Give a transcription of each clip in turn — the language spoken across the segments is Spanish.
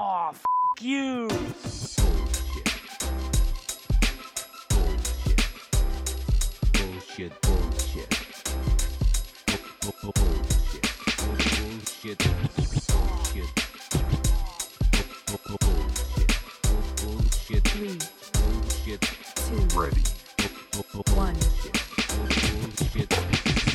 Oh, f you. Bullshit, bullshit. Bu- bu- Bullshit. Bullshit. Bullshit. Bu- bu- Bullshit. Bu- Bullshit. Three, Bullshit. two, Ready. Bu- bu- one. Bullshit.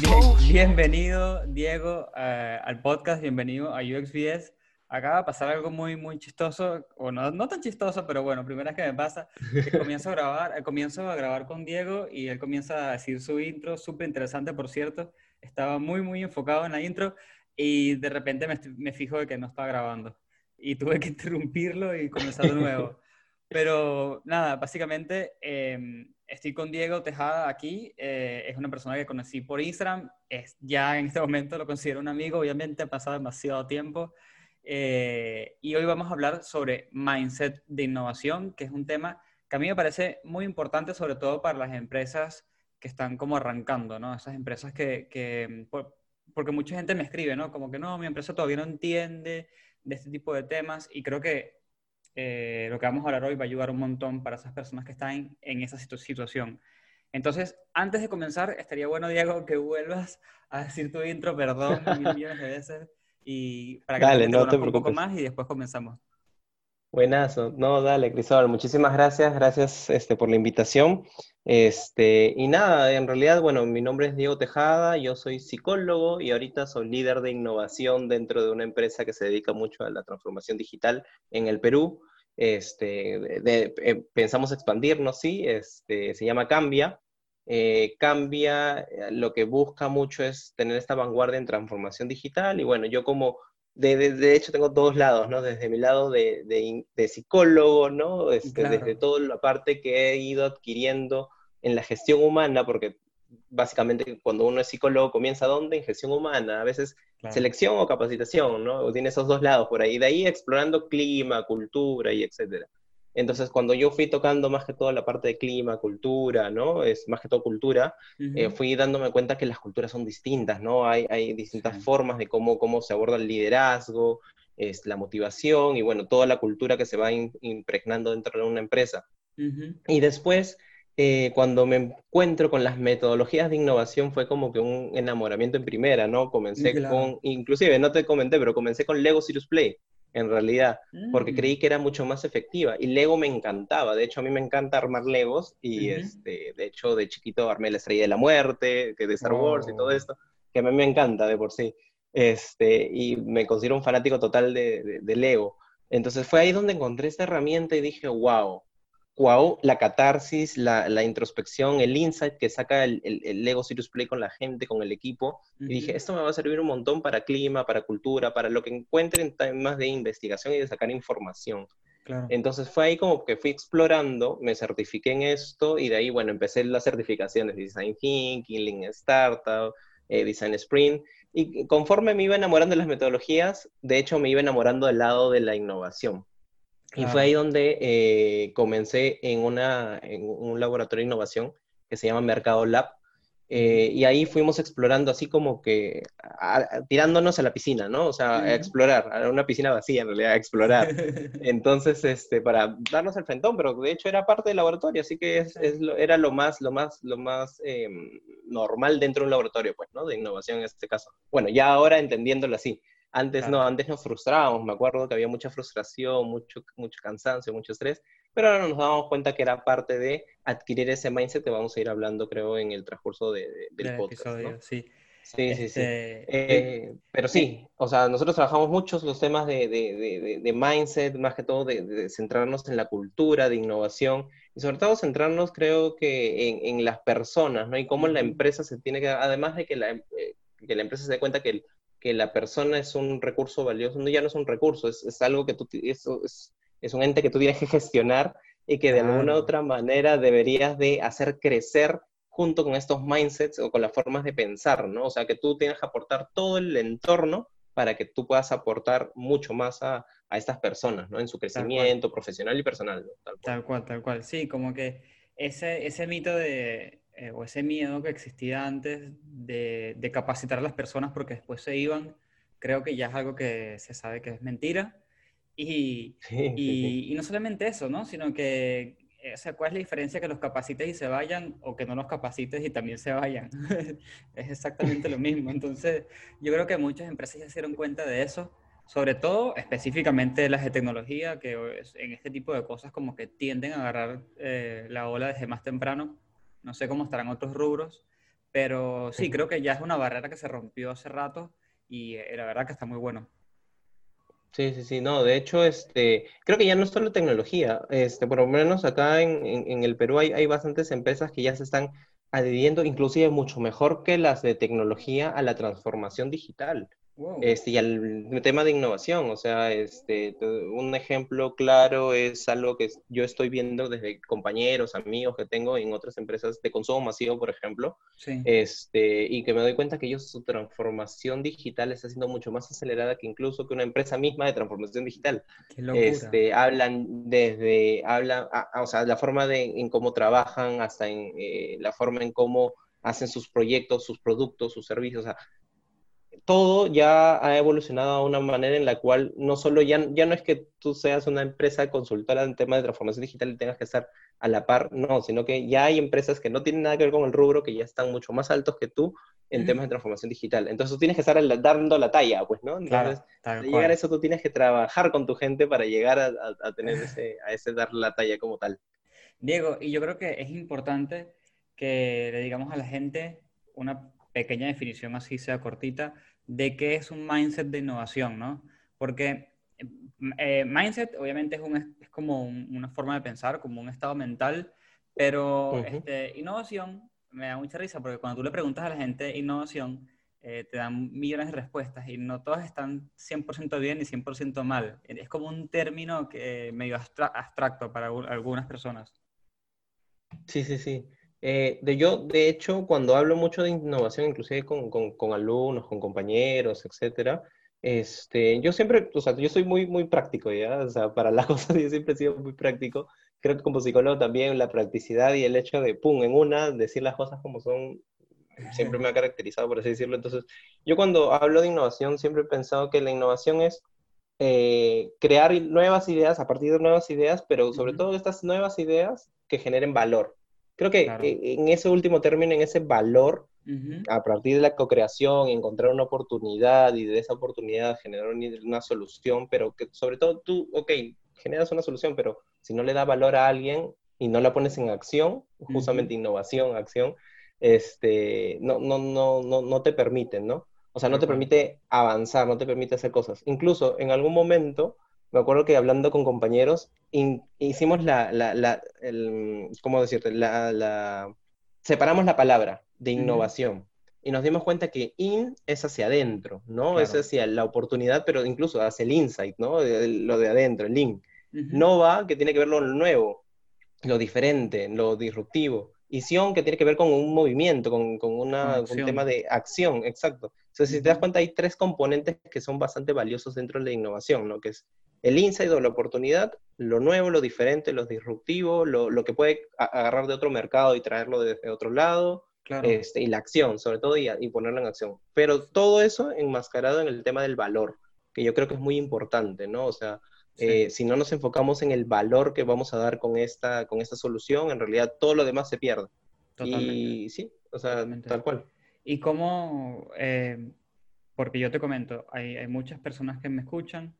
Bien- bienvenido, Diego, eh, al podcast. Bienvenido a UXBS. Acaba de pasar algo muy, muy chistoso, o no, no tan chistoso, pero bueno, primera vez que me pasa, que comienzo a grabar, eh, comienzo a grabar con Diego y él comienza a decir su intro, súper interesante, por cierto. Estaba muy, muy enfocado en la intro y de repente me, me fijo de que no estaba grabando y tuve que interrumpirlo y comenzar de nuevo. Pero nada, básicamente em, estoy con Diego Tejada aquí. eh, es una persona que conocí por Instagram. Es, ya en este momento lo considero un amigo. Obviamente ha pasado demasiado tiempo. Eh, y hoy vamos a hablar sobre mindset de innovación, que es un tema que a mí me parece muy importante, sobre todo para las empresas que están como arrancando, ¿no? Esas empresas que, que por- porque mucha gente me escribe, ¿no? Como que no, mi empresa todavía no entiende de este tipo de temas y creo que eh, lo que vamos a hablar hoy va a ayudar un montón para esas personas que están en, en esa situ- situación. Entonces, antes de comenzar, estaría bueno, Diego, que vuelvas a decir tu intro, perdón, mil millones de veces, y para que Dale, no te conozca un poco preocupes. más y después comenzamos. Buenazo. No, dale, Cristóbal, muchísimas gracias, gracias este, por la invitación. Este, y nada, en realidad, bueno, mi nombre es Diego Tejada, yo soy psicólogo y ahorita soy líder de innovación dentro de una empresa que se dedica mucho a la transformación digital en el Perú. Este, de- de- eh, pensamos expandirnos, sí, este, se llama Cambia. Eh, Cambia, eh, lo que busca mucho es tener esta vanguardia en transformación digital y bueno, yo como de, de- de hecho, tengo dos lados, ¿no? Desde mi lado de, de psicólogo, ¿no? Este, Claro. Desde toda la parte que he ido adquiriendo en la gestión humana, porque básicamente cuando uno es psicólogo comienza ¿dónde? En gestión humana, a veces Claro. selección o capacitación, ¿no? O tiene esos dos lados por ahí, de ahí explorando clima, cultura y etcétera. Entonces, cuando yo fui tocando más que todo la parte de clima, cultura, ¿no? Es más que todo cultura, eh, Ujú. fui dándome cuenta que las culturas son distintas, ¿no? Hay, hay distintas formas de cómo, cómo se aborda el liderazgo, es, la motivación y, bueno, toda la cultura que se va in- impregnando dentro de una empresa. Ujú. Y después, eh, cuando me encuentro con las metodologías de innovación, fue como que un enamoramiento en primera, ¿no? Comencé Claro. con, inclusive, no te comenté, pero comencé con Lego Serious Play, en realidad porque Mm. creí que era mucho más efectiva. Y Lego me encantaba. De hecho, a mí me encanta armar Legos. Y Ujú. este, de hecho, de chiquito armé la Estrella de la Muerte, que de Star Wars y todo Wow. esto, que a mí me encanta de por sí. Este, y me considero un fanático total de, de- de Lego. Entonces fue ahí donde encontré esta herramienta y dije, wow, wow, la catarsis, la, la introspección, el insight que saca el, el- el Lego Serious Play con la gente, con el equipo. Y dije, esto me va a servir un montón para clima, para cultura, para lo que encuentre en temas de investigación y de sacar información. Claro. Entonces fue ahí como que fui explorando, me certifiqué en esto y de ahí, bueno, empecé las certificaciones, Design Thinking, Lean Startup, eh, Design Sprint. Y conforme me iba enamorando de las metodologías, de hecho me iba enamorando del lado de la innovación. Y fue ahí donde eh, comencé en, una, en un laboratorio de innovación que se llama Mercado Lab. Eh, y ahí fuimos explorando así como que a- a- tirándonos a la piscina, ¿no? O sea, a explorar, a una piscina vacía en realidad, a explorar. Entonces, este, para darnos el frentón, pero de hecho era parte del laboratorio, así que es, es lo- era lo más, lo más, lo más eh, normal dentro de un laboratorio, pues, ¿no? De innovación en este caso. Bueno, ya ahora entendiéndolo así. Antes Claro. no, antes nos frustrábamos, me acuerdo que había mucha frustración, mucho, mucho cansancio, mucho estrés, pero ahora nos damos cuenta que era parte de adquirir ese mindset que vamos a ir hablando, creo, en el transcurso de- de- del Del podcast, ¿no? episodio, sí. Sí, sí, sí. Este, Eh, pero sí, o sea, nosotros trabajamos muchos los temas de, de- de- mindset, más que todo de, centrarnos en la cultura, de innovación, y sobre todo centrarnos, creo que, en, en las personas, ¿no? Y cómo la empresa se tiene que, además de que la, eh, que la empresa se dé cuenta que, el- que la persona es un recurso valioso, no, ya no es un recurso, es, es algo que tú, es, es, es un ente que tú tienes que gestionar y que de alguna u otra manera deberías de hacer crecer junto con estos mindsets o con las formas de pensar, ¿no? O sea, que tú tienes que aportar todo el entorno para que tú puedas aportar mucho más a, a estas personas, ¿no? En su crecimiento profesional y personal, ¿no? Tal cual. Tal cual, tal cual. Sí, como que ese, ese mito de, eh, o ese miedo que existía antes de, de capacitar a las personas porque después se iban, creo que ya es algo que se sabe que es mentira. Y, Sí, sí, sí. y, no solamente eso, ¿no? Sino que, eh, o sea, ¿cuál es la diferencia que los capacites y se vayan o que no los capacites y también se vayan? Es exactamente lo mismo. Entonces, yo creo que muchas empresas ya se dieron cuenta de eso, sobre todo específicamente las de tecnología, que en este tipo de cosas como que tienden a agarrar eh, la ola desde más temprano. No sé cómo estarán otros rubros, pero sí, creo que ya es una barrera que se rompió hace rato y eh, la verdad que está muy bueno. Sí, sí, sí, no, de hecho, este, creo que ya no solo tecnología, este, por lo menos acá en, en- en el Perú hay, hay bastantes empresas que ya se están adhiriendo, inclusive mucho mejor que las de tecnología, a la transformación digital. Wow. Este, y al tema de innovación, o sea, este, te- un ejemplo claro es algo que yo estoy viendo desde compañeros, amigos que tengo en otras empresas de consumo masivo, por ejemplo, Sí. este, y que me doy cuenta que ellos su transformación digital está siendo mucho más acelerada que incluso que una empresa misma de transformación digital. Qué locura. Este, hablan desde, hablan, a- a- o sea, la forma de, en cómo trabajan, hasta en eh, la forma en cómo hacen sus proyectos, sus productos, sus servicios, o sea, todo ya ha evolucionado a una manera en la cual no solo ya, ya no es que tú seas una empresa consultora en temas de transformación digital y tengas que estar a la par, no, sino que ya hay empresas que no tienen nada que ver con el rubro, que ya están mucho más altos que tú en temas de transformación digital. Entonces tú tienes que estar la- dando la talla, pues, ¿no? Entonces, para llegar a eso tú tienes que trabajar con tu gente para llegar a, a- a tener ese, a ese dar la talla como tal. Diego, y yo creo que es importante que le digamos a la gente una pequeña definición, así sea cortita, de qué es un mindset de innovación, ¿no? Porque eh, mindset obviamente es, un, es como un- una forma de pensar, como un estado mental, pero este, innovación me da mucha risa porque cuando tú le preguntas a la gente innovación, eh, te dan millones de respuestas y no todas están 100% bien y 100% mal. Es como un término que medio abstra- abstracto para algu- algunas personas. Sí, sí, sí. Eh, de yo, de hecho, cuando hablo mucho de innovación, inclusive con, con, con alumnos, con compañeros, etcétera, este, yo siempre, o sea, yo soy muy, muy práctico, ¿ya? O sea, para las cosas yo siempre he sido muy práctico. Creo que como psicólogo también la practicidad y el hecho de, pum, en una, decir las cosas como son, siempre me ha caracterizado, por así decirlo. Entonces, yo cuando hablo de innovación, siempre he pensado que la innovación es eh, crear nuevas ideas a partir de nuevas ideas, pero sobre Ujú. todo estas nuevas ideas que generen valor. Creo que Claro. en ese último término, en ese valor, a partir de la co-creación, encontrar una oportunidad y de esa oportunidad generar una, solución, pero que sobre todo tú, ok, generas una solución, pero si no le da valor a alguien y no la pones en acción, justamente innovación, acción, este, no, no, no, no, no te permiten, ¿no? O sea, no te permite avanzar, no te permite hacer cosas. Incluso en algún momento, me acuerdo que hablando con compañeros, in- hicimos la, la, la el, ¿cómo decirte? La, la, separamos la palabra de innovación y nos dimos cuenta que in es hacia adentro, ¿no? Es Claro. hacia la oportunidad, pero incluso hacia el insight, ¿no? El- Lo de adentro, el in. Ujú. Nova, que tiene que ver con lo nuevo, lo diferente, lo disruptivo. Y Sion, que tiene que ver con un movimiento, con, con una, un tema de acción, exacto. Entonces, si te das cuenta, hay tres componentes que son bastante valiosos dentro de la innovación, ¿no? Que es el insight o la oportunidad, lo nuevo, lo diferente, lo disruptivo, lo, lo que puede agarrar de otro mercado y traerlo desde otro lado, Claro. este, y la acción, sobre todo, y, y ponerlo en acción. Pero todo eso enmascarado en el tema del valor, que yo creo que es muy importante, ¿no? O sea, Sí. eh, si no nos enfocamos en el valor que vamos a dar con esta, con esta solución, en realidad todo lo demás se pierde. Totalmente. Y sí, o sea, Totalmente. tal cual. Y cómo, eh, porque yo te comento, hay, hay muchas personas que me escuchan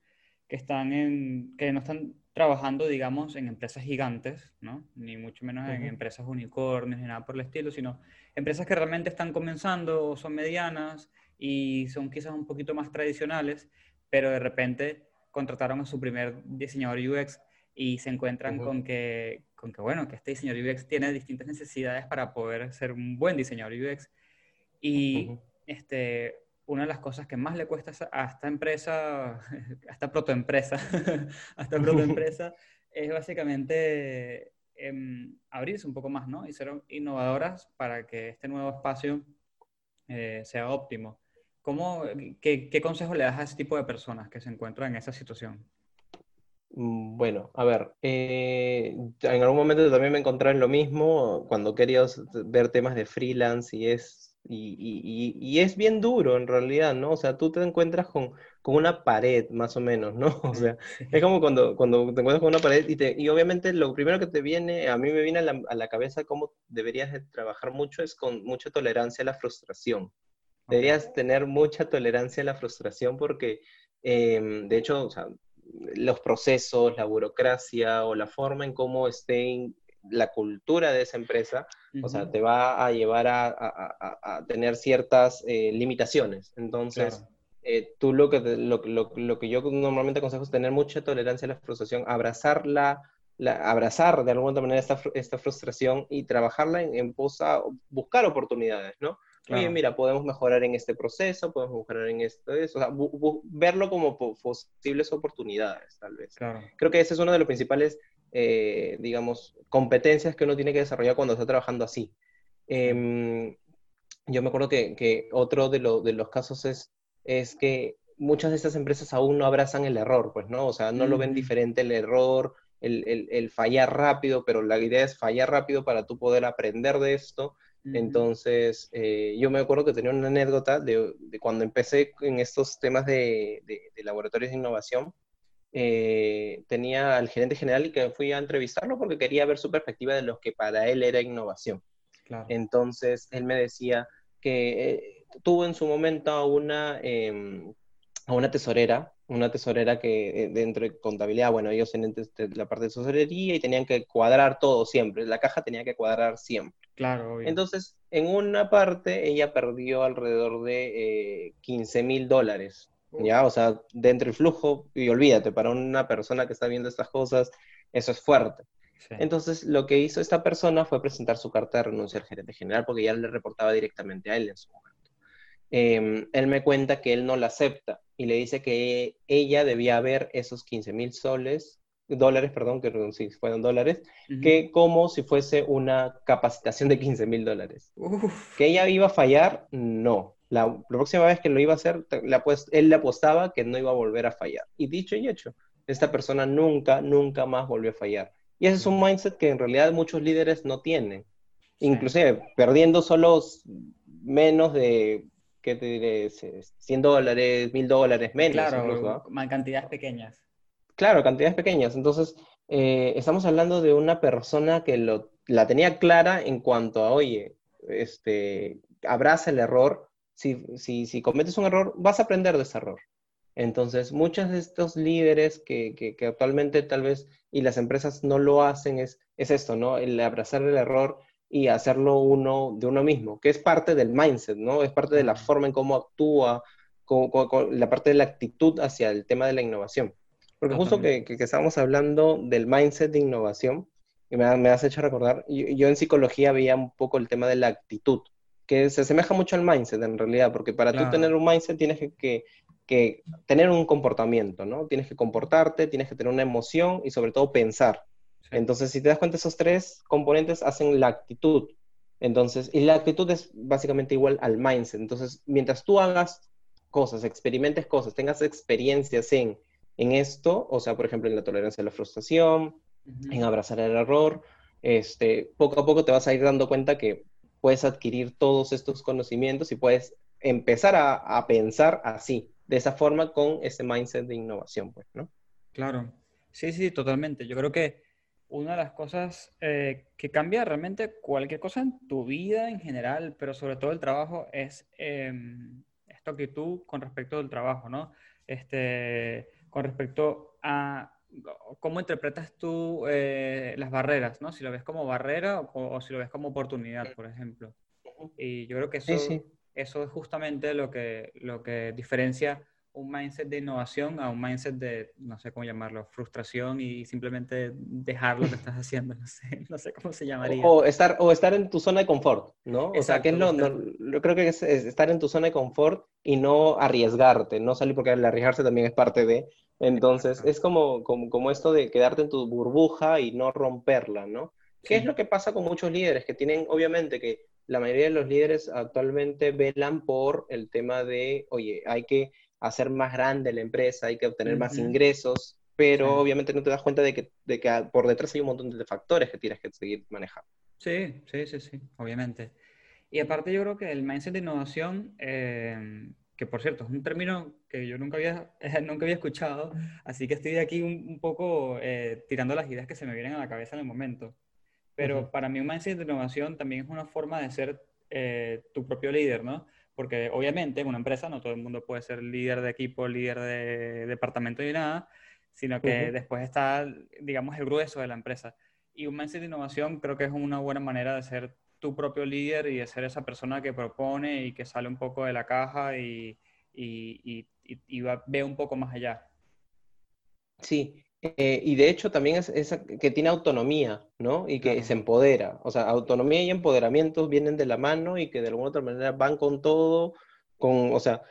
que están en, que no están trabajando, digamos, en empresas gigantes, ¿no? Ni mucho menos en empresas unicornios ni nada por el estilo, sino empresas que realmente están comenzando o son medianas y son quizás un poquito más tradicionales, pero de repente contrataron a su primer diseñador UX y se encuentran con que, con que, bueno, que este diseñador UX tiene distintas necesidades para poder ser un buen diseñador UX. Y este, una de las cosas que más le cuesta a esta empresa, a esta protoempresa, a esta protoempresa, es básicamente em, abrirse un poco más, ¿no? Y ser innovadoras para que este nuevo espacio eh, sea óptimo. ¿Cómo, qué, qué consejo le das a ese tipo de personas que se encuentran en esa situación? Mm, Bueno, a ver, eh, en algún momento también me encontré en lo mismo cuando quería ver temas de freelance y es, y, y- y- es bien duro en realidad, ¿no? O sea, tú te encuentras con con una pared, más o menos, ¿no? O sea, es como cuando, cuando te encuentras con una pared y, te, y obviamente lo primero que te viene, a mí me viene a la, a la cabeza cómo deberías de trabajar mucho es con mucha tolerancia a la frustración. Deberías tener mucha tolerancia a la frustración porque, em, de hecho, o sea, los procesos, la burocracia o la forma en cómo esté in- la cultura de esa empresa, o sea, te va a llevar a, a- a- a tener ciertas eh, limitaciones. Entonces, Claro, eh, tú lo que, lo, lo- lo que yo normalmente aconsejo es tener mucha tolerancia a la frustración, abrazarla, la, abrazar de alguna manera esta, esta frustración y trabajarla en, en pos a buscar oportunidades, ¿no? Oye, claro. mira, podemos mejorar en este proceso, podemos mejorar en esto, eso, o sea, verlo como po- posibles oportunidades, tal vez. Claro. Creo que ese es uno de los principales, eh, digamos, competencias que uno tiene que desarrollar cuando está trabajando así. Em, yo me acuerdo que, que otro de, lo- de los casos es, es que muchas de estas empresas aún no abrazan el error, pues, ¿no? O sea, no lo ven diferente el error, el, el- el fallar rápido, pero la idea es fallar rápido para tú poder aprender de esto. Entonces, eh, yo me acuerdo que tenía una anécdota de, de cuando empecé en estos temas de, de- de laboratorios de innovación. Eh, tenía al gerente general y que fui a entrevistarlo porque quería ver su perspectiva de lo que para él era innovación. Claro. Entonces, él me decía que eh, tuvo en su momento a una, em, a una tesorera, una tesorera que eh, dentro de contabilidad, bueno, ellos tenían este, la parte de tesorería y tenían que cuadrar todo siempre, la caja tenía que cuadrar siempre. Claro, obvio. Entonces, en una parte, ella perdió alrededor de eh, 15 mil dólares, ¿ya? O sea, dentro del flujo, y olvídate, para una persona que está viendo estas cosas, eso es fuerte. Sí. Entonces, lo que hizo esta persona fue presentar su carta de renuncia al gerente general porque ya le reportaba directamente a él en su momento. Eh, él me cuenta que él no la acepta y le dice que ella debía ver esos 15 mil soles, dólares, perdón, que sí fueron dólares, que como si fuese una capacitación de 15 mil dólares. ¿Que ella iba a fallar? No. La, la próxima vez que lo iba a hacer, él le apostaba que no iba a volver a fallar. Y dicho y hecho, esta persona nunca, nunca más volvió a fallar. Y ese es un mindset que en realidad muchos líderes no tienen. Sí. Inclusive perdiendo solo menos de, ¿qué te diré? Se- 100 dólares, 1000 dólares, menos incluso, ¿ah? claro, ma- cantidades pequeñas. Claro, cantidades pequeñas. Entonces, eh, estamos hablando de una persona que lo, la tenía clara en cuanto a, oye, este, abraza el error. Si, si, si cometes un error, vas a aprender de ese error. Entonces, muchos de estos líderes que, que, que actualmente tal vez, y las empresas no lo hacen, es, es esto, ¿no? El abrazar el error y hacerlo uno de uno mismo, que es parte del mindset, ¿no? Es parte de la forma en cómo actúa, con, con- con la parte de la actitud hacia el tema de la innovación. Porque justo que, que, estábamos hablando del mindset de innovación, y me, me has hecho recordar, yo, yo en psicología veía un poco el tema de la actitud, que se asemeja mucho al mindset en realidad, porque para tú tener un mindset tienes que, que, que tener un comportamiento, ¿no? Tienes que comportarte, tienes que tener una emoción y sobre todo pensar. Sí. Entonces, si te das cuenta, esos tres componentes hacen la actitud. Entonces, y la actitud es básicamente igual al mindset. Entonces, mientras tú hagas cosas, experimentes cosas, tengas experiencias en, en esto, o sea, por ejemplo, en la tolerancia a la frustración, en abrazar el error, este, poco a poco te vas a ir dando cuenta que puedes adquirir todos estos conocimientos y puedes empezar a, a pensar así, de esa forma, con ese mindset de innovación, pues, ¿no? Claro, sí, sí, totalmente. Yo creo que una de las cosas eh, que cambia realmente cualquier cosa en tu vida en general, pero sobre todo el trabajo, es em, esta actitud con respecto al trabajo, ¿no? Este, con respecto a cómo interpretas tú eh, las barreras, ¿no? Si lo ves como barrera o, o si lo ves como oportunidad, por ejemplo. Y yo creo que Sí, eso, sí. eso es justamente lo que, lo que diferencia un mindset de innovación a un mindset de, no sé cómo llamarlo, frustración y simplemente dejar lo que estás haciendo. No sé, no sé cómo se llamaría. O, o estar, o estar en tu zona de confort, ¿no? O sea, que es lo, Exacto, no- yo creo que es, es estar en tu zona de confort y no arriesgarte, no salir porque el arriesgarse también es parte de. Entonces, Exacto. es como, como, como esto de quedarte en tu burbuja y no romperla, ¿no? ¿Qué es Sí. lo que pasa con muchos líderes que tienen, obviamente, que la mayoría de los líderes actualmente velan por el tema de, oye, hay que hacer más grande la empresa, hay que obtener más Ujú. ingresos, pero Sí. obviamente no te das cuenta de que, de que por detrás hay un montón de factores que tienes que seguir manejando. Sí, sí, sí, sí, obviamente. Y aparte yo creo que el mindset de innovación, eh, que por cierto es un término que yo nunca había, nunca había escuchado, así que estoy aquí un, un poco eh, tirando las ideas que se me vienen a la cabeza en el momento. Pero Ujú. para mí un mindset de innovación también es una forma de ser eh, tu propio líder, ¿no? Porque obviamente en una empresa no todo el mundo puede ser líder de equipo, líder de departamento ni nada, sino que Ujú. después está, digamos, el grueso de la empresa. Y un mindset de innovación creo que es una buena manera de ser tu propio líder y de ser esa persona que propone y que sale un poco de la caja y, y, y- y- y va- ve un poco más allá. Sí, eh, y de hecho también es esa que tiene autonomía, ¿no? Y que Claro. se empodera. O sea, autonomía y empoderamiento vienen de la mano y que de alguna otra manera van con todo, con, o sea,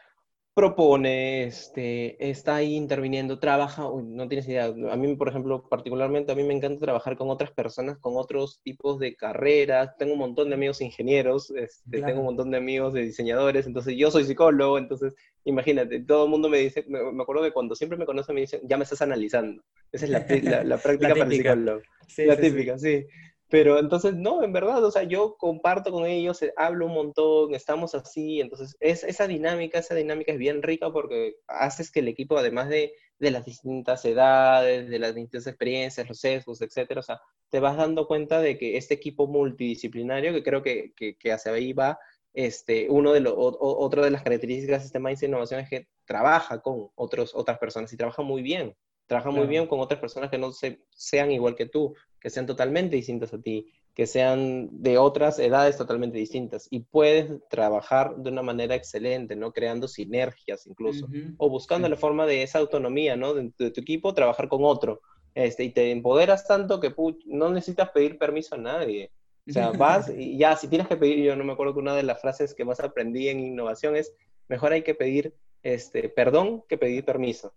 propone, este, está ahí interviniendo, trabaja, uy, no tienes idea. A mí, por ejemplo, particularmente, a mí me encanta trabajar con otras personas, con otros tipos de carreras. Tengo un montón de amigos ingenieros, este, tengo un montón de amigos de diseñadores, entonces yo soy psicólogo, entonces imagínate, todo el mundo me dice, me, me acuerdo de cuando siempre me conocen, me dicen, ya me estás analizando. Esa es la, la, la práctica para el psicólogo. Sí, La sí, sí. típica, sí. Pero entonces, no, en verdad, o sea, yo comparto con ellos, eh, hablo un montón, estamos así, entonces es, esa dinámica, esa dinámica es bien rica porque haces que el equipo, además de, de las distintas edades, de las distintas experiencias, los sesgos, etcétera, o sea, te vas dando cuenta de que este equipo multidisciplinario, que creo que, que, que hacia ahí va, este, uno de los, o- otra de las características de este Mindset Innovación es que trabaja con otros, otras personas y trabaja muy bien. Trabaja muy Claro. bien con otras personas que no se, sean igual que tú, que sean totalmente distintas a ti, que sean de otras edades totalmente distintas. Y puedes trabajar de una manera excelente, ¿no? Creando sinergias incluso. O buscando sí. la forma de esa autonomía, ¿no? De, de tu equipo, trabajar con otro. Este, y te empoderas tanto que no necesitas pedir permiso a nadie. O sea, vas y ya, si tienes que pedir, yo no me acuerdo que una de las frases que más aprendí en innovación es, mejor hay que pedir este, perdón que pedir permiso.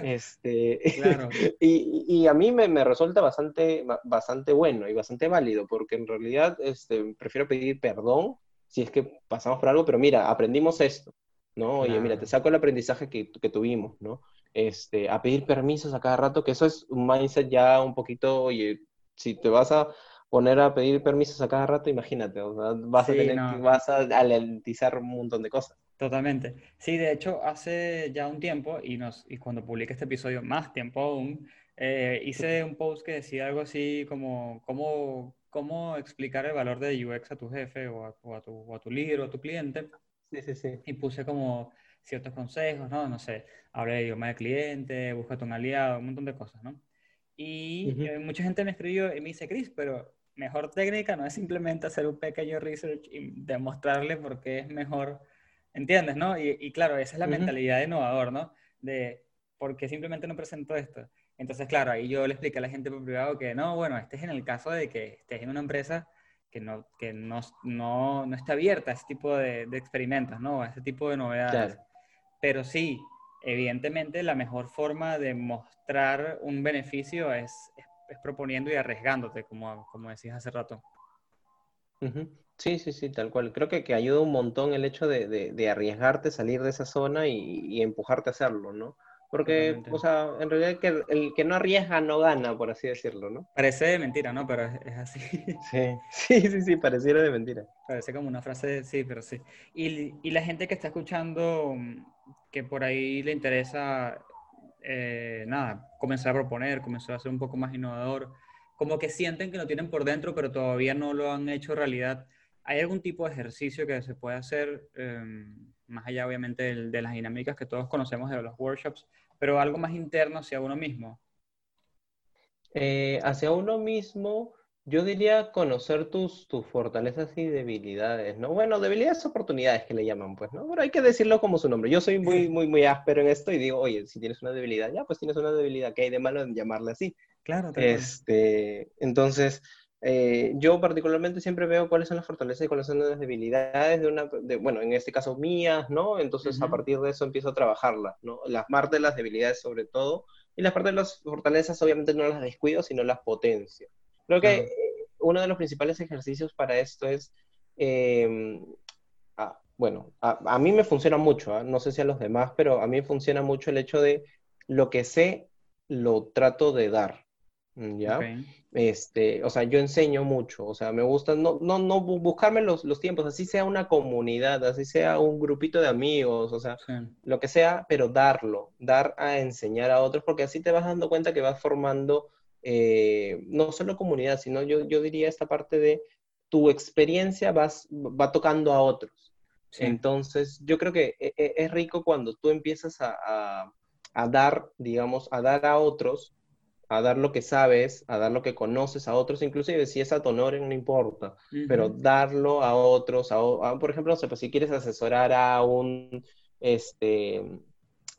Este, Claro. y, y a mí me, me resulta bastante, ba- bastante bueno y bastante válido, porque en realidad este, prefiero pedir perdón si es que pasamos por algo, pero mira, aprendimos esto, ¿no? Oye, mira, te saco el aprendizaje que, que tuvimos, ¿no? Este, a pedir permisos a cada rato, que eso es un mindset ya un poquito, oye, si te vas a poner a pedir permisos a cada rato, imagínate, o sea, vas a tener no. vas a alentizar un montón de cosas. Totalmente. Sí, de hecho, hace ya un tiempo, y, nos, y cuando publique este episodio, más tiempo aún, eh, hice un post que decía algo así como cómo, cómo explicar el valor de UX a tu jefe o a, o a tu, o a tu líder o a tu cliente. Sí, sí, sí. Y puse como ciertos consejos, ¿no? No sé, habla de idioma de cliente, búscate un aliado, un montón de cosas, ¿no? Y Ujú. eh, mucha gente me escribió y me dice, Chris, pero mejor técnica no es simplemente hacer un pequeño research y demostrarle por qué es mejor, ¿entiendes, no? Y, y claro, esa es la Ujú. mentalidad de innovador, ¿no? De por qué simplemente no presento esto. Entonces, claro, ahí yo le expliqué a la gente por privado que no, bueno, este es en el caso de que estés en una empresa que no, que no, no, no está abierta a ese tipo de, de experimentos, ¿no? A ese tipo de novedades. Claro. Pero sí, evidentemente la mejor forma de mostrar un beneficio es, es, es proponiendo y arriesgándote, como, como decías hace rato. Ujú. Sí, sí, sí, tal cual. Creo que, que ayuda un montón el hecho de, de- de arriesgarte, salir de esa zona y, y empujarte a hacerlo, ¿no? Porque, Totalmente. o sea, en realidad que el, el que no arriesga no gana, por así decirlo, ¿no? Parece de mentira, ¿no? Pero es, es así. Sí, sí, sí, sí, pareciera de mentira. Parece como una frase, sí, pero sí. Y, y la gente que está escuchando, mm, que por ahí le interesa, eh, nada, comenzar a proponer, comenzar a ser un poco más innovador, como que sienten que lo tienen por dentro, pero todavía no lo han hecho realidad. ¿Hay algún tipo de ejercicio que se puede hacer, eh, más allá obviamente de las dinámicas que todos conocemos de los workshops, pero algo más interno hacia uno mismo? Eh, hacia uno mismo, yo diría conocer tus, tus fortalezas y debilidades, ¿no? Bueno, debilidades, oportunidades que le llaman, pues, ¿no? Pero hay que decirlo como su nombre. Yo soy muy, muy, muy áspero en esto y digo, oye, si tienes una debilidad, ya, pues tienes una debilidad, ¿qué hay de malo en llamarla así? Claro, cual. Este, entonces, eh, yo particularmente siempre veo cuáles son las fortalezas y cuáles son las debilidades de una, de, bueno, en este caso mías, ¿no? Entonces, a Ujú. partir de eso empiezo a trabajarlas, ¿no? Las partes de las debilidades sobre todo, y las partes de las fortalezas obviamente no las descuido, sino las potencio. Creo que Claro. eh, uno de los principales ejercicios para esto es, eh, ah, bueno, a, a mí me funciona mucho, ¿ah? No sé si a los demás, pero a mí funciona mucho el hecho de lo que sé, lo trato de dar. ¿ya? Ok. Este, o sea, yo enseño mucho, o sea, me gusta no, no, no bu- buscarme los, los tiempos, así sea una comunidad, así sea un grupito de amigos, o sea, Sí. lo que sea, pero darlo, dar a enseñar a otros, porque así te vas dando cuenta que vas formando eh, no solo comunidad, sino yo, yo diría esta parte de tu experiencia vas, va tocando a otros. Sí. Entonces, yo creo que e- e- es rico cuando tú empiezas a, a- a dar, digamos, a dar a otros, a dar lo que sabes, a dar lo que conoces a otros, inclusive si es a tu honor, no importa, pero darlo a otros, a, por ejemplo, no sé, pues si quieres asesorar a un, este,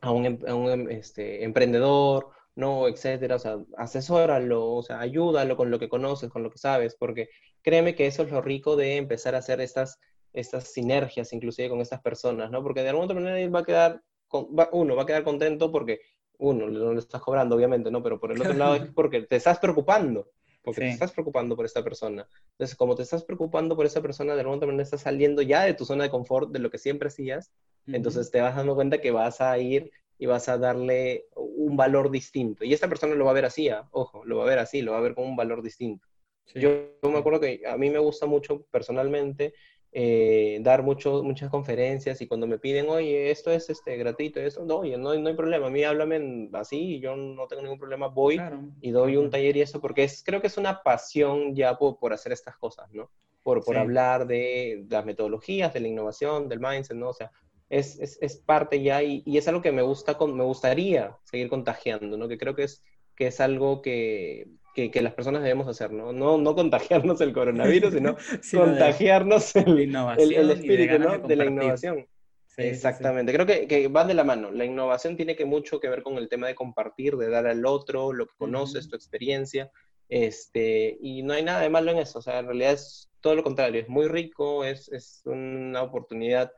a un, em- a un, em- este, emprendedor, ¿no? Etcétera, o sea, asesóralo, o sea, ayúdalo con lo que conoces, con lo que sabes, porque créeme que eso es lo rico de empezar a hacer estas, estas sinergias, inclusive con estas personas, ¿no? Porque de alguna otra manera él va a quedar, con- va- uno va a quedar contento porque, uno, no le estás cobrando, obviamente, ¿no? Pero por el otro lado es porque te estás preocupando, porque te Sí. estás preocupando por esta persona. Entonces, como te estás preocupando por esa persona, de alguna manera estás saliendo ya de tu zona de confort, de lo que siempre hacías, Ujú. entonces te vas dando cuenta que vas a ir y vas a darle un valor distinto. Y esta persona lo va a ver así, ¿ah? ojo, lo va a ver así, lo va a ver con un valor distinto. Sí. Yo, yo me acuerdo que a mí me gusta mucho personalmente eh, dar mucho, muchas conferencias y cuando me piden, oye, esto es este, gratuito, eso, no, oye, no, hay- no hay problema, a mí háblame así y yo no tengo ningún problema, voy Claro. y doy un taller y eso, porque es, creo que es una pasión ya por, por hacer estas cosas, ¿no? Por, por Sí. hablar de las metodologías, de la innovación, del mindset, ¿no? O sea, es, es, es parte ya y, y es algo que me, gusta con, me gustaría seguir contagiando, ¿no? Que creo que es, que es algo que, que, que las personas debemos hacer, ¿no? No, no contagiarnos el coronavirus, sino Sino de- contagiarnos de el, el, el de espíritu, ganas ¿no? de De la innovación. Sí, sí, sí. Exactamente, creo que, que van de la mano. La innovación tiene que mucho que ver con el tema de compartir, de dar al otro lo que conoces, Ujú. tu experiencia, este, y no hay nada de malo en eso, o sea, en realidad es todo lo contrario, es muy rico, es, es una oportunidad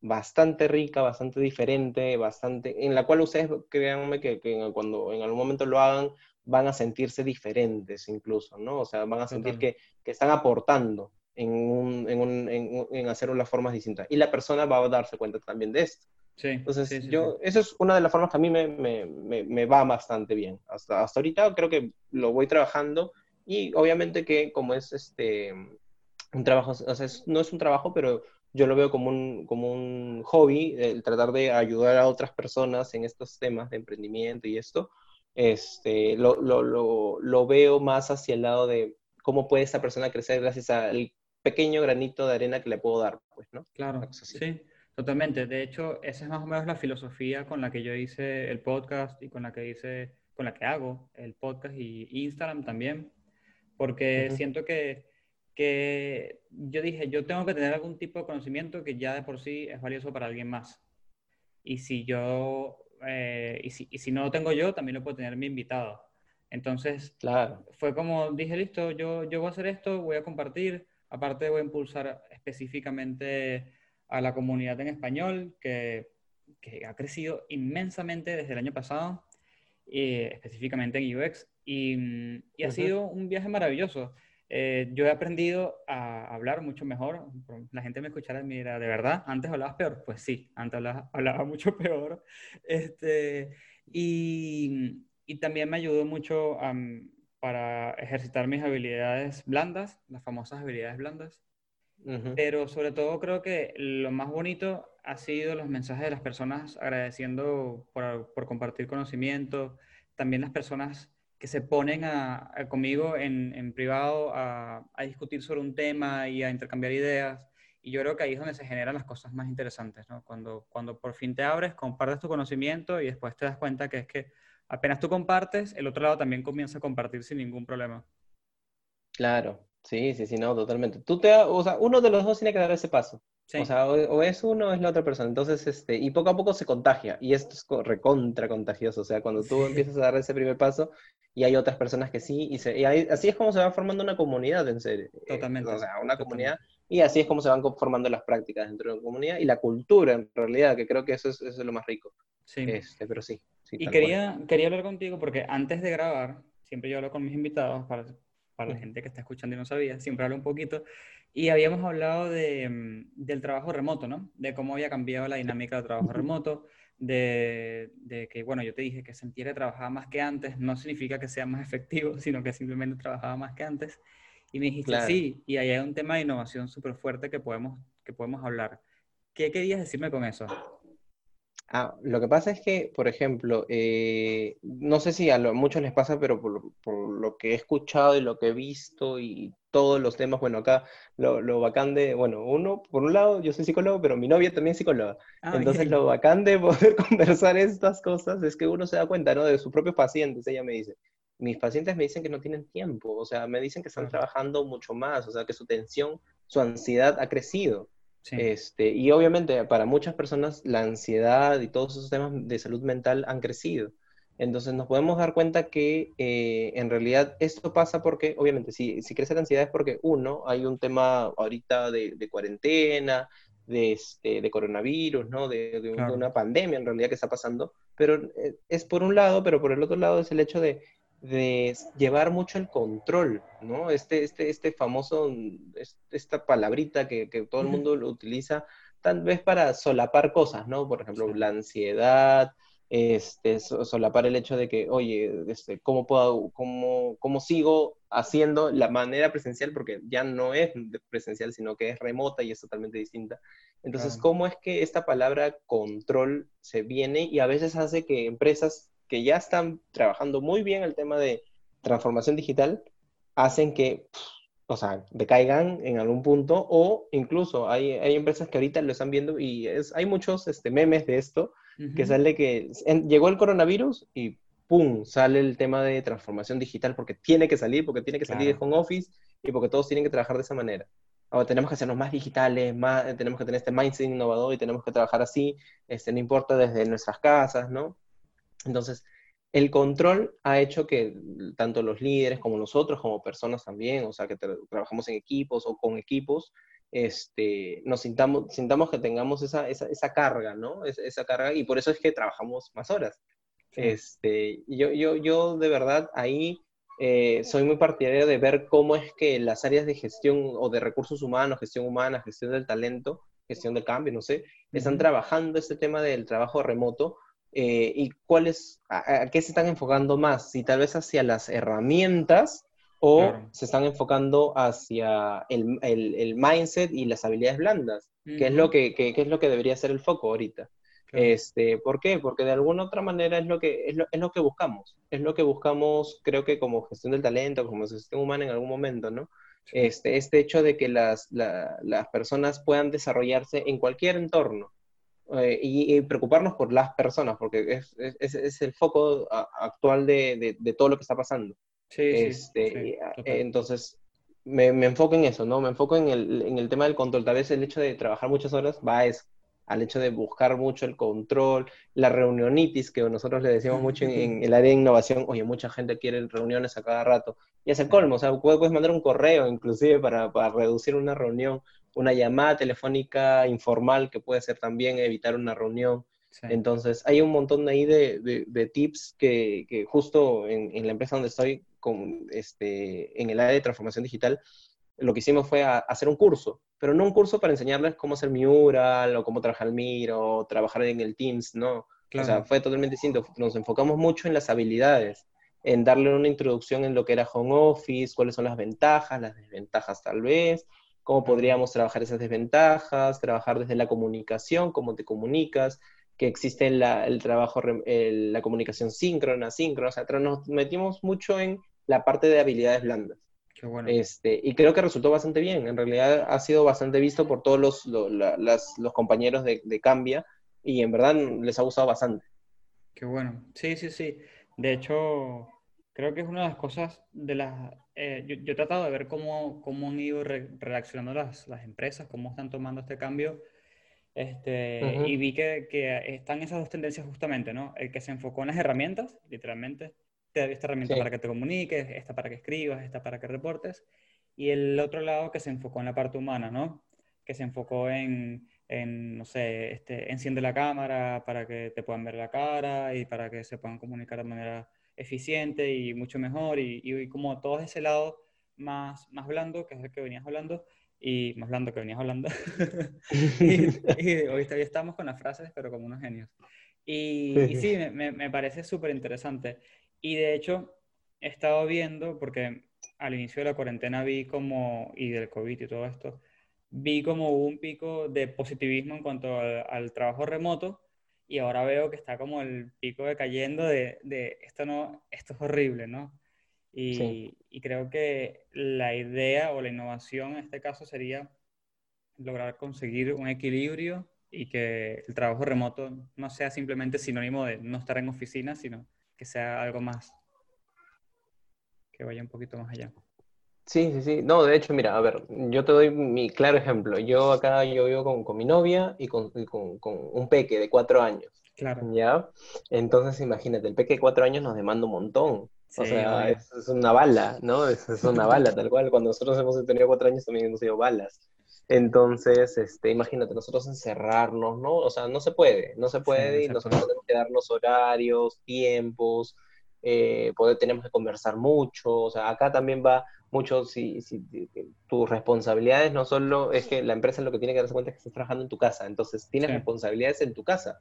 bastante rica, bastante diferente, bastante, en la cual ustedes, créanme que, que cuando en algún momento lo hagan, van a sentirse diferentes incluso, ¿no? O sea, van a sentir que, que están aportando en, un, en, un, en, en hacerlo de las formas distintas. Y la persona va a darse cuenta también de esto. Sí, Entonces, sí, sí, yo, eso es una de las formas que a mí me, me, me, me va bastante bien. Hasta, hasta ahorita creo que lo voy trabajando y obviamente que como es este, un trabajo, o sea, es- no es un trabajo, pero yo lo veo como un, como un hobby, el tratar de ayudar a otras personas en estos temas de emprendimiento y esto, este, lo, lo, lo, lo veo más hacia el lado de cómo puede esa persona crecer gracias al pequeño granito de arena que le puedo dar, pues, ¿no? Claro, sí, totalmente. De hecho, esa es más o menos la filosofía con la que yo hice el podcast y con la que hice, con la que hago el podcast y Instagram también, porque Ujú. siento que, que yo dije, yo tengo que tener algún tipo de conocimiento que ya de por sí es valioso para alguien más. Y si yo, eh, y si, y si no lo tengo yo, también lo puede tener mi invitado. Entonces, Claro. fue como dije, listo, yo, yo voy a hacer esto, voy a compartir, aparte voy a impulsar específicamente a la comunidad en español, que, que ha crecido inmensamente desde el año pasado, eh, específicamente en UX, y, mm, y ha sido un viaje maravilloso. Eh, yo he aprendido a hablar mucho mejor. La gente me me dirá, ¿de verdad? ¿Antes hablabas peor? Pues sí, antes hablaba, hablaba mucho peor. Este, y, y también me ayudó mucho para ejercitar mis habilidades blandas, las famosas habilidades blandas. Ujú. Pero sobre todo creo que lo más bonito ha sido los mensajes de las personas agradeciendo por, por compartir conocimiento, también las personas que se ponen a, conmigo en, en privado a, a discutir sobre un tema y a intercambiar ideas. Y yo creo que ahí es donde se generan las cosas más interesantes, ¿no? Cuando, cuando por fin te abres, compartes tu conocimiento y después te das cuenta que es que apenas tú compartes, el otro lado también comienza a compartir sin ningún problema. Claro, sí, sí, sí, no, totalmente. Tú te, o sea, uno de los dos tiene que dar ese paso. Sí, O sea, o, o es uno o es la otra persona. Entonces, este, y poco a poco se contagia. Y esto es co- recontra contagioso. O sea, cuando tú Sí. empiezas a dar ese primer paso y hay otras personas que sí, y, se, y ahí- así es como se va formando una comunidad, en serio. Eh, Totalmente, O sea, una totalmente. comunidad. Y así es como se van formando las prácticas dentro de la comunidad y la cultura, en realidad, que creo que eso es, eso es lo más rico. sí. Este, pero sí. sí, Y quería, quería hablar contigo porque antes de grabar, siempre yo hablo con mis invitados, para, para la gente que está escuchando y no sabía, siempre hablo un poquito, y habíamos hablado de, mm, del trabajo remoto, ¿no? De cómo había cambiado la dinámica del trabajo remoto, de, de que, bueno, yo te dije que sentía que trabajaba más que antes, no significa que sea más efectivo, sino que simplemente trabajaba más que antes. Y me dijiste, Claro. sí, y ahí hay un tema de innovación súper fuerte que podemos, que podemos hablar. ¿Qué querías decirme con eso? Ah, lo que pasa es que, por ejemplo, eh, no sé si a, lo- a muchos les pasa, pero por, por lo que he escuchado y lo que he visto y todos los temas, bueno, acá lo, lo bacán de, bueno, uno, por un lado, yo soy psicólogo, pero mi novia también es psicóloga. Ah, Entonces, lo bacán de poder conversar estas cosas es que uno se da cuenta, ¿no? De sus propios pacientes. Ella me dice, mis pacientes me dicen que no tienen tiempo, o sea, me dicen que están trabajando mucho más, o sea, que su tensión, su ansiedad ha crecido. Sí, Este, y obviamente para muchas personas la ansiedad y todos esos temas de salud mental han crecido. Entonces nos podemos dar cuenta que eh, en realidad esto pasa porque, obviamente, si, si crece la ansiedad es porque, uno, hay un tema ahorita de, de cuarentena, de, este, de coronavirus, ¿no? De, de- de Claro. una pandemia en realidad que está pasando, pero eh, es por un lado, pero por el otro lado es el hecho de, de llevar mucho el control, ¿no? Este, este, este famoso, es- esta palabrita que, que todo el mundo lo utiliza tal vez para solapar cosas, ¿no? Por ejemplo, la ansiedad, este, so- solapar el hecho de que, oye, este, ¿cómo puedo, cómo, cómo sigo haciendo la manera presencial? Porque ya no es presencial, sino que es remota y es totalmente distinta. Entonces. ¿cómo es que esta palabra control se viene y a veces hace que empresas que ya están trabajando muy bien el tema de transformación digital, hacen que, pff, o sea, decaigan en algún punto o incluso hay, hay empresas que ahorita lo están viendo y es, hay muchos este, memes de esto, que sale que en- llegó el coronavirus y ¡pum! sale el tema de transformación digital porque tiene que salir, porque tiene que salir de home office y porque todos tienen que trabajar de esa manera. Ahora tenemos que hacernos más digitales, más, tenemos que tener este mindset innovador y tenemos que trabajar así, este, no importa desde nuestras casas, ¿no? Entonces, el control ha hecho que tanto los líderes como nosotros, como personas también, o sea, que tra- trabajamos en equipos o con equipos, este, nos sintamos, sintamos que tengamos esa, esa, esa carga, ¿no? Es- esa carga, y por eso es que trabajamos más horas. Sí. Este, yo, yo, yo de verdad ahí eh, soy muy partidario de ver cómo es que las áreas de gestión o de recursos humanos, gestión humana, gestión del talento, gestión del cambio, no sé, están trabajando este tema del trabajo remoto eh, y cuáles, a, a qué se están enfocando más, si tal vez hacia las herramientas o Claro. se están enfocando hacia el, el- el mindset y las habilidades blandas, que es lo que, que- que es lo que debería ser el foco ahorita. Claro. Este, ¿por qué? Porque de alguna otra manera es lo que, es lo, es lo que buscamos. Es lo que buscamos, creo que como gestión del talento, como gestión humana en algún momento, ¿no? Sí. Este, este hecho de que las, la- las personas puedan desarrollarse en cualquier entorno eh, y, y preocuparnos por las personas, porque es, es- es- el foco a- actual de, de- de todo lo que está pasando. Sí, sí, Este, sí, y, a- total. entonces, me, me enfoco en eso, ¿no? Me enfoco en el, en el tema del control. Tal vez el hecho de trabajar muchas horas va a eso, al hecho de buscar mucho el control, la reunionitis, que nosotros le decimos mucho en, en el área de innovación. Oye, mucha gente quiere reuniones a cada rato. Y es el colmo, o sea, puedes mandar un correo inclusive para, para reducir una reunión, una llamada telefónica informal que puede ser también evitar una reunión. Sí. Entonces, hay un montón ahí de, de, de tips que, que justo en, en, la empresa donde estoy, con, este, en el área de transformación digital, lo que hicimos fue a, hacer un curso, pero no un curso para enseñarles cómo hacer Mural o cómo trabajar el Miro o trabajar en el Teams, no. Claro. O sea, fue totalmente distinto. Nos enfocamos mucho en las habilidades, en darle una introducción en lo que era home office, cuáles son las ventajas, las desventajas tal vez, cómo podríamos trabajar esas desventajas, trabajar desde la comunicación, cómo te comunicas, que existe la, el trabajo, el, la comunicación síncrona, asíncrona, o sea, nos metimos mucho en la parte de habilidades blandas. Qué bueno. Este, y creo que resultó bastante bien, en realidad ha sido bastante visto por todos los, los, las, los compañeros de, de, Cambia y en verdad les ha gustado bastante. Qué bueno, sí, sí, sí. De hecho, creo que es una de las cosas de las... Eh, yo, yo, he tratado de ver cómo, cómo han ido re reaccionando las, las empresas, cómo están tomando este cambio. Este, uh -huh. Y vi que, que, están esas dos tendencias justamente, ¿no? El que se enfocó en las herramientas, literalmente, te da esta herramienta sí. para que te comuniques, esta para que escribas, esta para que reportes, y el otro lado que se enfocó en la parte humana, ¿no? Que se enfocó en, en no sé, este, enciende la cámara para que te puedan ver la cara y para que se puedan comunicar de manera eficiente y mucho mejor, y, y, como todo ese lado más, más blando, que es el que venías hablando, y más blando que venías hablando. y, y hoy, hoy, estamos con las frases, pero como unos genios. Y, Sí, y sí. me- me parece súper interesante. Y de hecho, he estado viendo, porque al inicio de la cuarentena vi como, y del COVID y todo esto, vi como un pico de positivismo en cuanto al, al trabajo remoto y ahora veo que está como el pico decayendo de, de esto no, esto es horrible, ¿no? Sí. Y, y creo que la idea o la innovación en este caso sería lograr conseguir un equilibrio y que el trabajo remoto no sea simplemente sinónimo de no estar en oficina, sino que sea algo más, que vaya un poquito más allá. Sí, sí, sí. No, de hecho, mira, a ver, yo te doy mi claro ejemplo. Yo acá, yo vivo con, con mi novia y con, y con, con un peque de cuatro años, Claro, ¿ya? Entonces, imagínate, el peque de cuatro años nos demanda un montón. sí, O sea, es, es una bala, ¿no? Es, es una bala, tal cual. Cuando nosotros hemos tenido cuatro años también hemos sido balas. Entonces, este, imagínate, nosotros encerrarnos, ¿no? O sea, no se puede, no se puede y nosotros tenemos que darnos horarios, tiempos, eh, poder, tenemos que conversar mucho. O sea, acá también va mucho si, si tus responsabilidades no solo es que la empresa lo que tiene que darse cuenta es que estás trabajando en tu casa, entonces tienes Sí, responsabilidades en tu casa.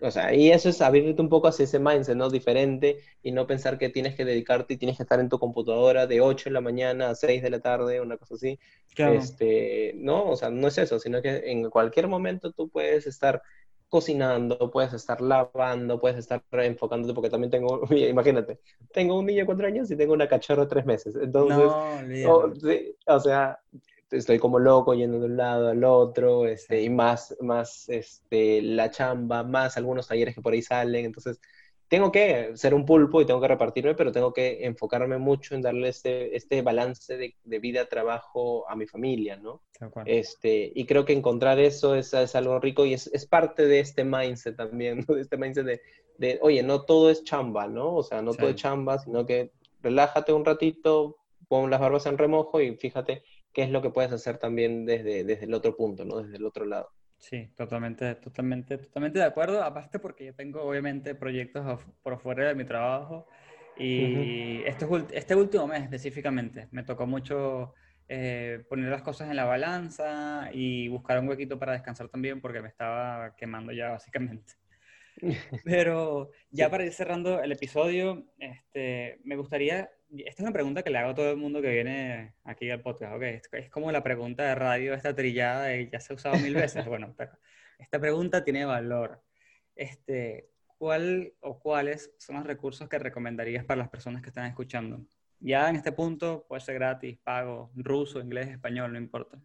O sea, y eso es abrirte un poco hacia ese mindset, ¿no? Diferente y no pensar que tienes que dedicarte y tienes que estar en tu computadora de 8 de la mañana a 6 de la tarde, una cosa así. claro, Este, no, o sea, no es eso, sino que en cualquier momento tú puedes estar cocinando, puedes estar lavando, puedes estar enfocándote, porque también tengo, imagínate, tengo un niño de cuatro años y tengo una cachorra de tres meses. Entonces, no, o, sí, o sea, estoy como loco yendo de un lado al otro, este, y más, más este, la chamba, más algunos talleres que por ahí salen. Entonces, tengo que ser un pulpo y tengo que repartirme, pero tengo que enfocarme mucho en darle este, este balance de, de vida-trabajo a mi familia, ¿no? Este, y creo que encontrar eso es, es algo rico y es, es parte de este mindset también, ¿no? De este mindset de, de, oye, no todo es chamba, ¿no? O sea, no todo es chamba, sino que relájate un ratito, pon las barbas en remojo y fíjate qué es lo que puedes hacer también desde, desde el otro punto, ¿no? Desde el otro lado. Sí, totalmente, totalmente, totalmente de acuerdo. Aparte porque yo tengo obviamente proyectos por fuera de mi trabajo y este, ul- este último mes específicamente me tocó mucho eh, poner las cosas en la balanza y buscar un huequito para descansar también porque me estaba quemando ya básicamente. Pero ya para ir cerrando el episodio, este, me gustaría, esta es una pregunta que le hago a todo el mundo que viene aquí al podcast, ¿ok? Es, es como la pregunta de radio, esta trillada y ya se ha usado mil veces, bueno, pero esta pregunta tiene valor. Este, ¿cuál o cuáles son los recursos que recomendarías para las personas que están escuchando? Ya en este punto puede ser gratis, pago, ruso, inglés, español, no importa.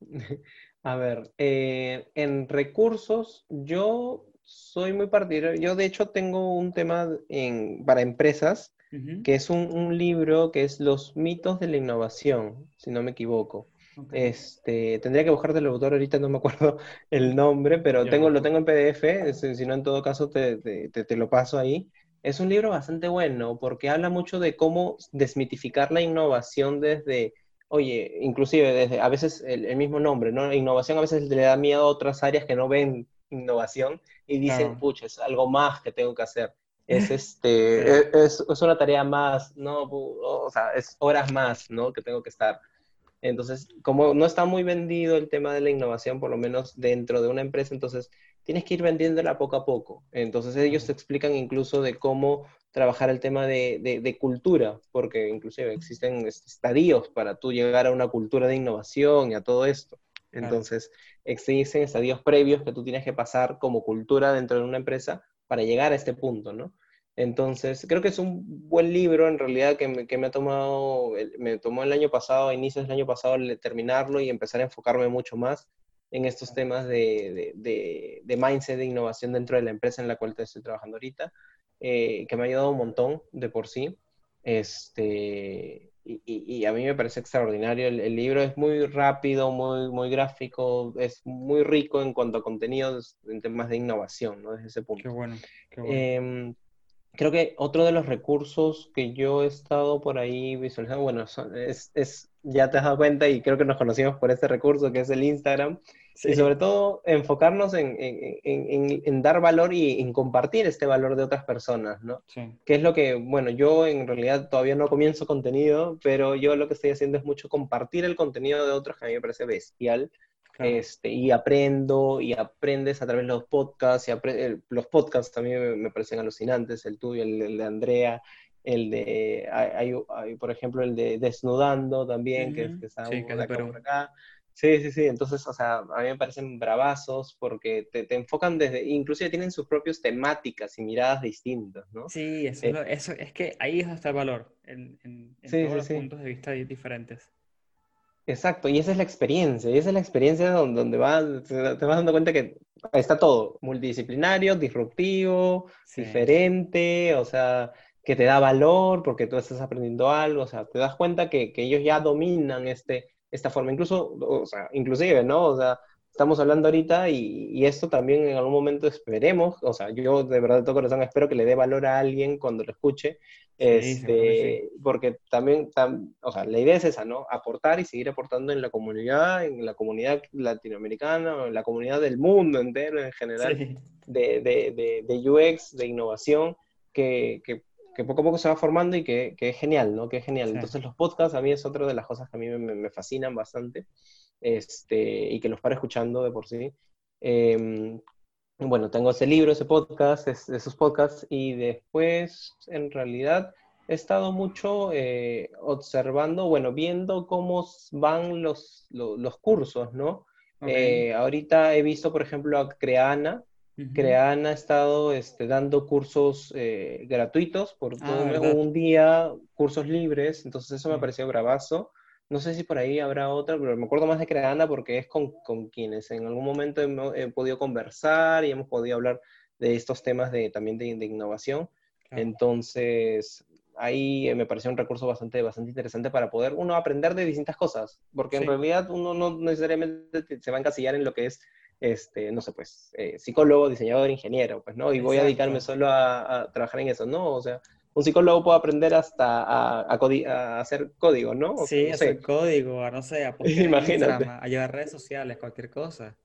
A ver, eh, en recursos, yo soy muy partidario. Yo, de hecho, tengo un tema en, para empresas Que es un, un libro que es Los mitos de la innovación, si no me equivoco. ok. Este, tendría que buscarte el autor, ahorita no me acuerdo el nombre, pero tengo, lo tengo en PDF, si si no, en todo caso, te, te- te- te lo paso ahí. Es un libro bastante bueno porque habla mucho de cómo desmitificar la innovación desde, oye, inclusive desde, a veces el, el mismo nombre, ¿no? Innovación a veces le da miedo a otras áreas que no ven innovación y dicen, Claro. pucha, es algo más que tengo que hacer. Es, este, es, es una tarea más, ¿no? O sea, es horas más, ¿no? Que tengo que estar. Entonces, como no está muy vendido el tema de la innovación, por lo menos dentro de una empresa, entonces tienes que ir vendiéndola poco a poco. Entonces ellos te explican incluso de cómo trabajar el tema de, de- de cultura, porque inclusive existen estadios para tú llegar a una cultura de innovación y a todo esto. Entonces, existen estadios previos que tú tienes que pasar como cultura dentro de una empresa para llegar a este punto, ¿no? Entonces, creo que es un buen libro en realidad que me, que me ha tomado, me tomó el año pasado, a inicios del año pasado, terminarlo y empezar a enfocarme mucho más en estos temas de, de, de- de mindset, de innovación dentro de la empresa en la cual estoy trabajando ahorita, eh, que me ha ayudado un montón de por sí. Este, y, y- y a mí me parece extraordinario. El, el libro es muy rápido, muy, muy gráfico, es muy rico en cuanto a contenidos en temas de innovación, ¿no? Desde ese punto. Qué bueno, qué bueno. Em, creo que otro de los recursos que yo he estado por ahí visualizando, bueno, es, es- ya te has dado cuenta y creo que nos conocimos por este recurso que es el Instagram, y Sí. sobre todo enfocarnos en, en- en- en- en dar valor y en compartir este valor de otras personas, ¿no? Sí. Que es lo que, bueno, yo en realidad todavía no comienzo contenido, pero yo lo que estoy haciendo es mucho compartir el contenido de otros que a mí me parece bestial Claro. este, y aprendo y aprendes a través de los podcasts. Y el- los podcasts también me, me parecen alucinantes, el tuyo, el, el de Andrea, el de, hay, por ejemplo, el de Desnudando también, que, que está Sí, que acá por acá. Sí, sí, sí, entonces, o sea, a mí me parecen bravazos porque te, te enfocan desde, inclusive tienen sus propias temáticas y miradas distintas, ¿no? Sí, eso, Eh, es lo- eso es que ahí está el valor, en, en- en Sí, todos sí, los puntos de vista di- diferentes. Exacto, y esa es la experiencia, y esa es la experiencia donde, donde vas, te, vas dando cuenta que está todo, multidisciplinario, disruptivo, Sí. diferente, o sea, que te da valor porque tú estás aprendiendo algo, o sea, te das cuenta que, que ellos ya dominan este, esta forma, incluso, o sea, inclusive, ¿no? O sea, estamos hablando ahorita y, y esto también en algún momento esperemos, o sea, yo de verdad de todo corazón espero que le dé valor a alguien cuando lo escuche, Sí, este, porque también, tam- o sea, la idea es esa, ¿no? Aportar y seguir aportando en la comunidad, en la comunidad latinoamericana, en la comunidad del mundo entero en general Sí, de, de, de, de UX, de innovación, que, que, que poco a poco se va formando y que, que es genial, ¿no? Que es genial. Sí. Entonces los podcasts a mí es otra de las cosas que a mí me, me fascinan bastante este, y que los paro escuchando de por sí. Eh, bueno, tengo ese libro, ese podcast, es- esos podcasts y después, en realidad, he estado mucho eh, observando, bueno, viendo cómo van los, lo- los cursos, ¿no? ok. Eh, ahorita he visto, por ejemplo, a Creana. Creana ha estado este, dando cursos eh, gratuitos por Ah, todo un, día, cursos libres, entonces eso me pareció bravazo. No sé si por ahí habrá otra, pero me acuerdo más de Creana porque es con, con quienes en algún momento hemos- he, podido conversar y hemos podido hablar de estos temas de, también de, de innovación. Claro. Entonces, ahí eh, me pareció un recurso bastante, bastante interesante para poder uno aprender de distintas cosas, porque en Sí. realidad uno no necesariamente te- se va a encasillar en lo que es, este, no sé, pues, eh, psicólogo, diseñador, ingeniero, pues, ¿no? Y voy a dedicarme Exacto. solo a, a trabajar en eso, ¿no? O sea, un psicólogo puede aprender hasta a, a codi- a hacer código, ¿no? O Sí, no hacer sé. código, a no sé, a Imagínate. A llevar redes sociales, cualquier cosa.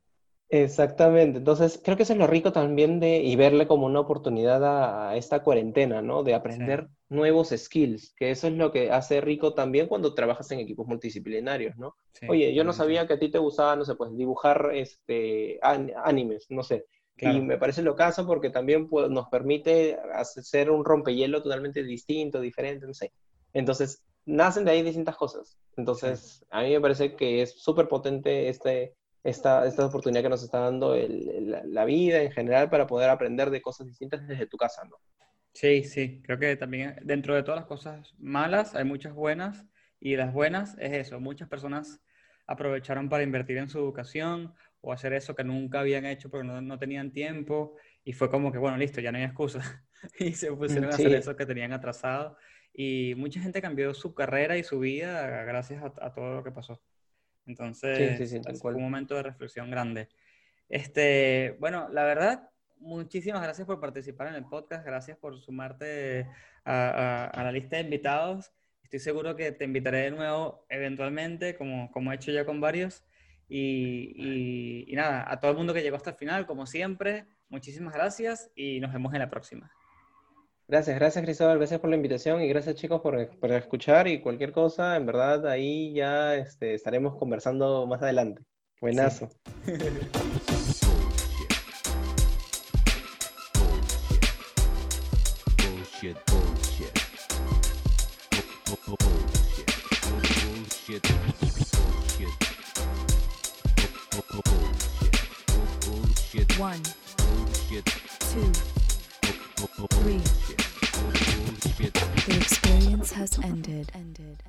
Exactamente, entonces creo que eso es lo rico también de y verle como una oportunidad a, a esta cuarentena, ¿no? De aprender nuevos skills, que eso es lo que hace rico también cuando trabajas en equipos multidisciplinarios, ¿no? Sí, Oye, yo no sabía que a ti te gustaba, no sé, pues dibujar este an- animes, no sé. Claro. Y me parece lo caso porque también pues, nos permite hacer un rompehielo totalmente distinto, diferente, no sé. Entonces, nacen de ahí distintas cosas. Entonces, a mí me parece que es súper potente este, esta, esta oportunidad que nos está dando el- el- la vida en general para poder aprender de cosas distintas desde tu casa, ¿no? Sí, sí, creo que también dentro de todas las cosas malas hay muchas buenas y las buenas es eso, muchas personas aprovecharon para invertir en su educación o hacer eso que nunca habían hecho porque no, no tenían tiempo y fue como que, bueno, listo, ya no hay excusa y se pusieron a hacer Sí. eso que tenían atrasado y mucha gente cambió su carrera y su vida gracias a, a todo lo que pasó. Entonces, sí, sí, fue un momento de reflexión grande. Este, bueno, la verdad, muchísimas gracias por participar en el podcast, gracias por sumarte a, a- a la lista de invitados. Estoy seguro que te invitaré de nuevo eventualmente, como, como he hecho ya con varios. Y, y- y nada, a todo el mundo que llegó hasta el final, como siempre, muchísimas gracias y nos vemos en la próxima. Gracias, gracias Cristóbal, gracias por la invitación y gracias chicos por, por escuchar y cualquier cosa, en verdad ahí ya este, estaremos conversando más adelante. Buenazo. Bullshit. Bullshit. Bullshit. Bullshit. Bullshit. One, Bullshit. two, three. Bullshit. The experience has ended. Ended.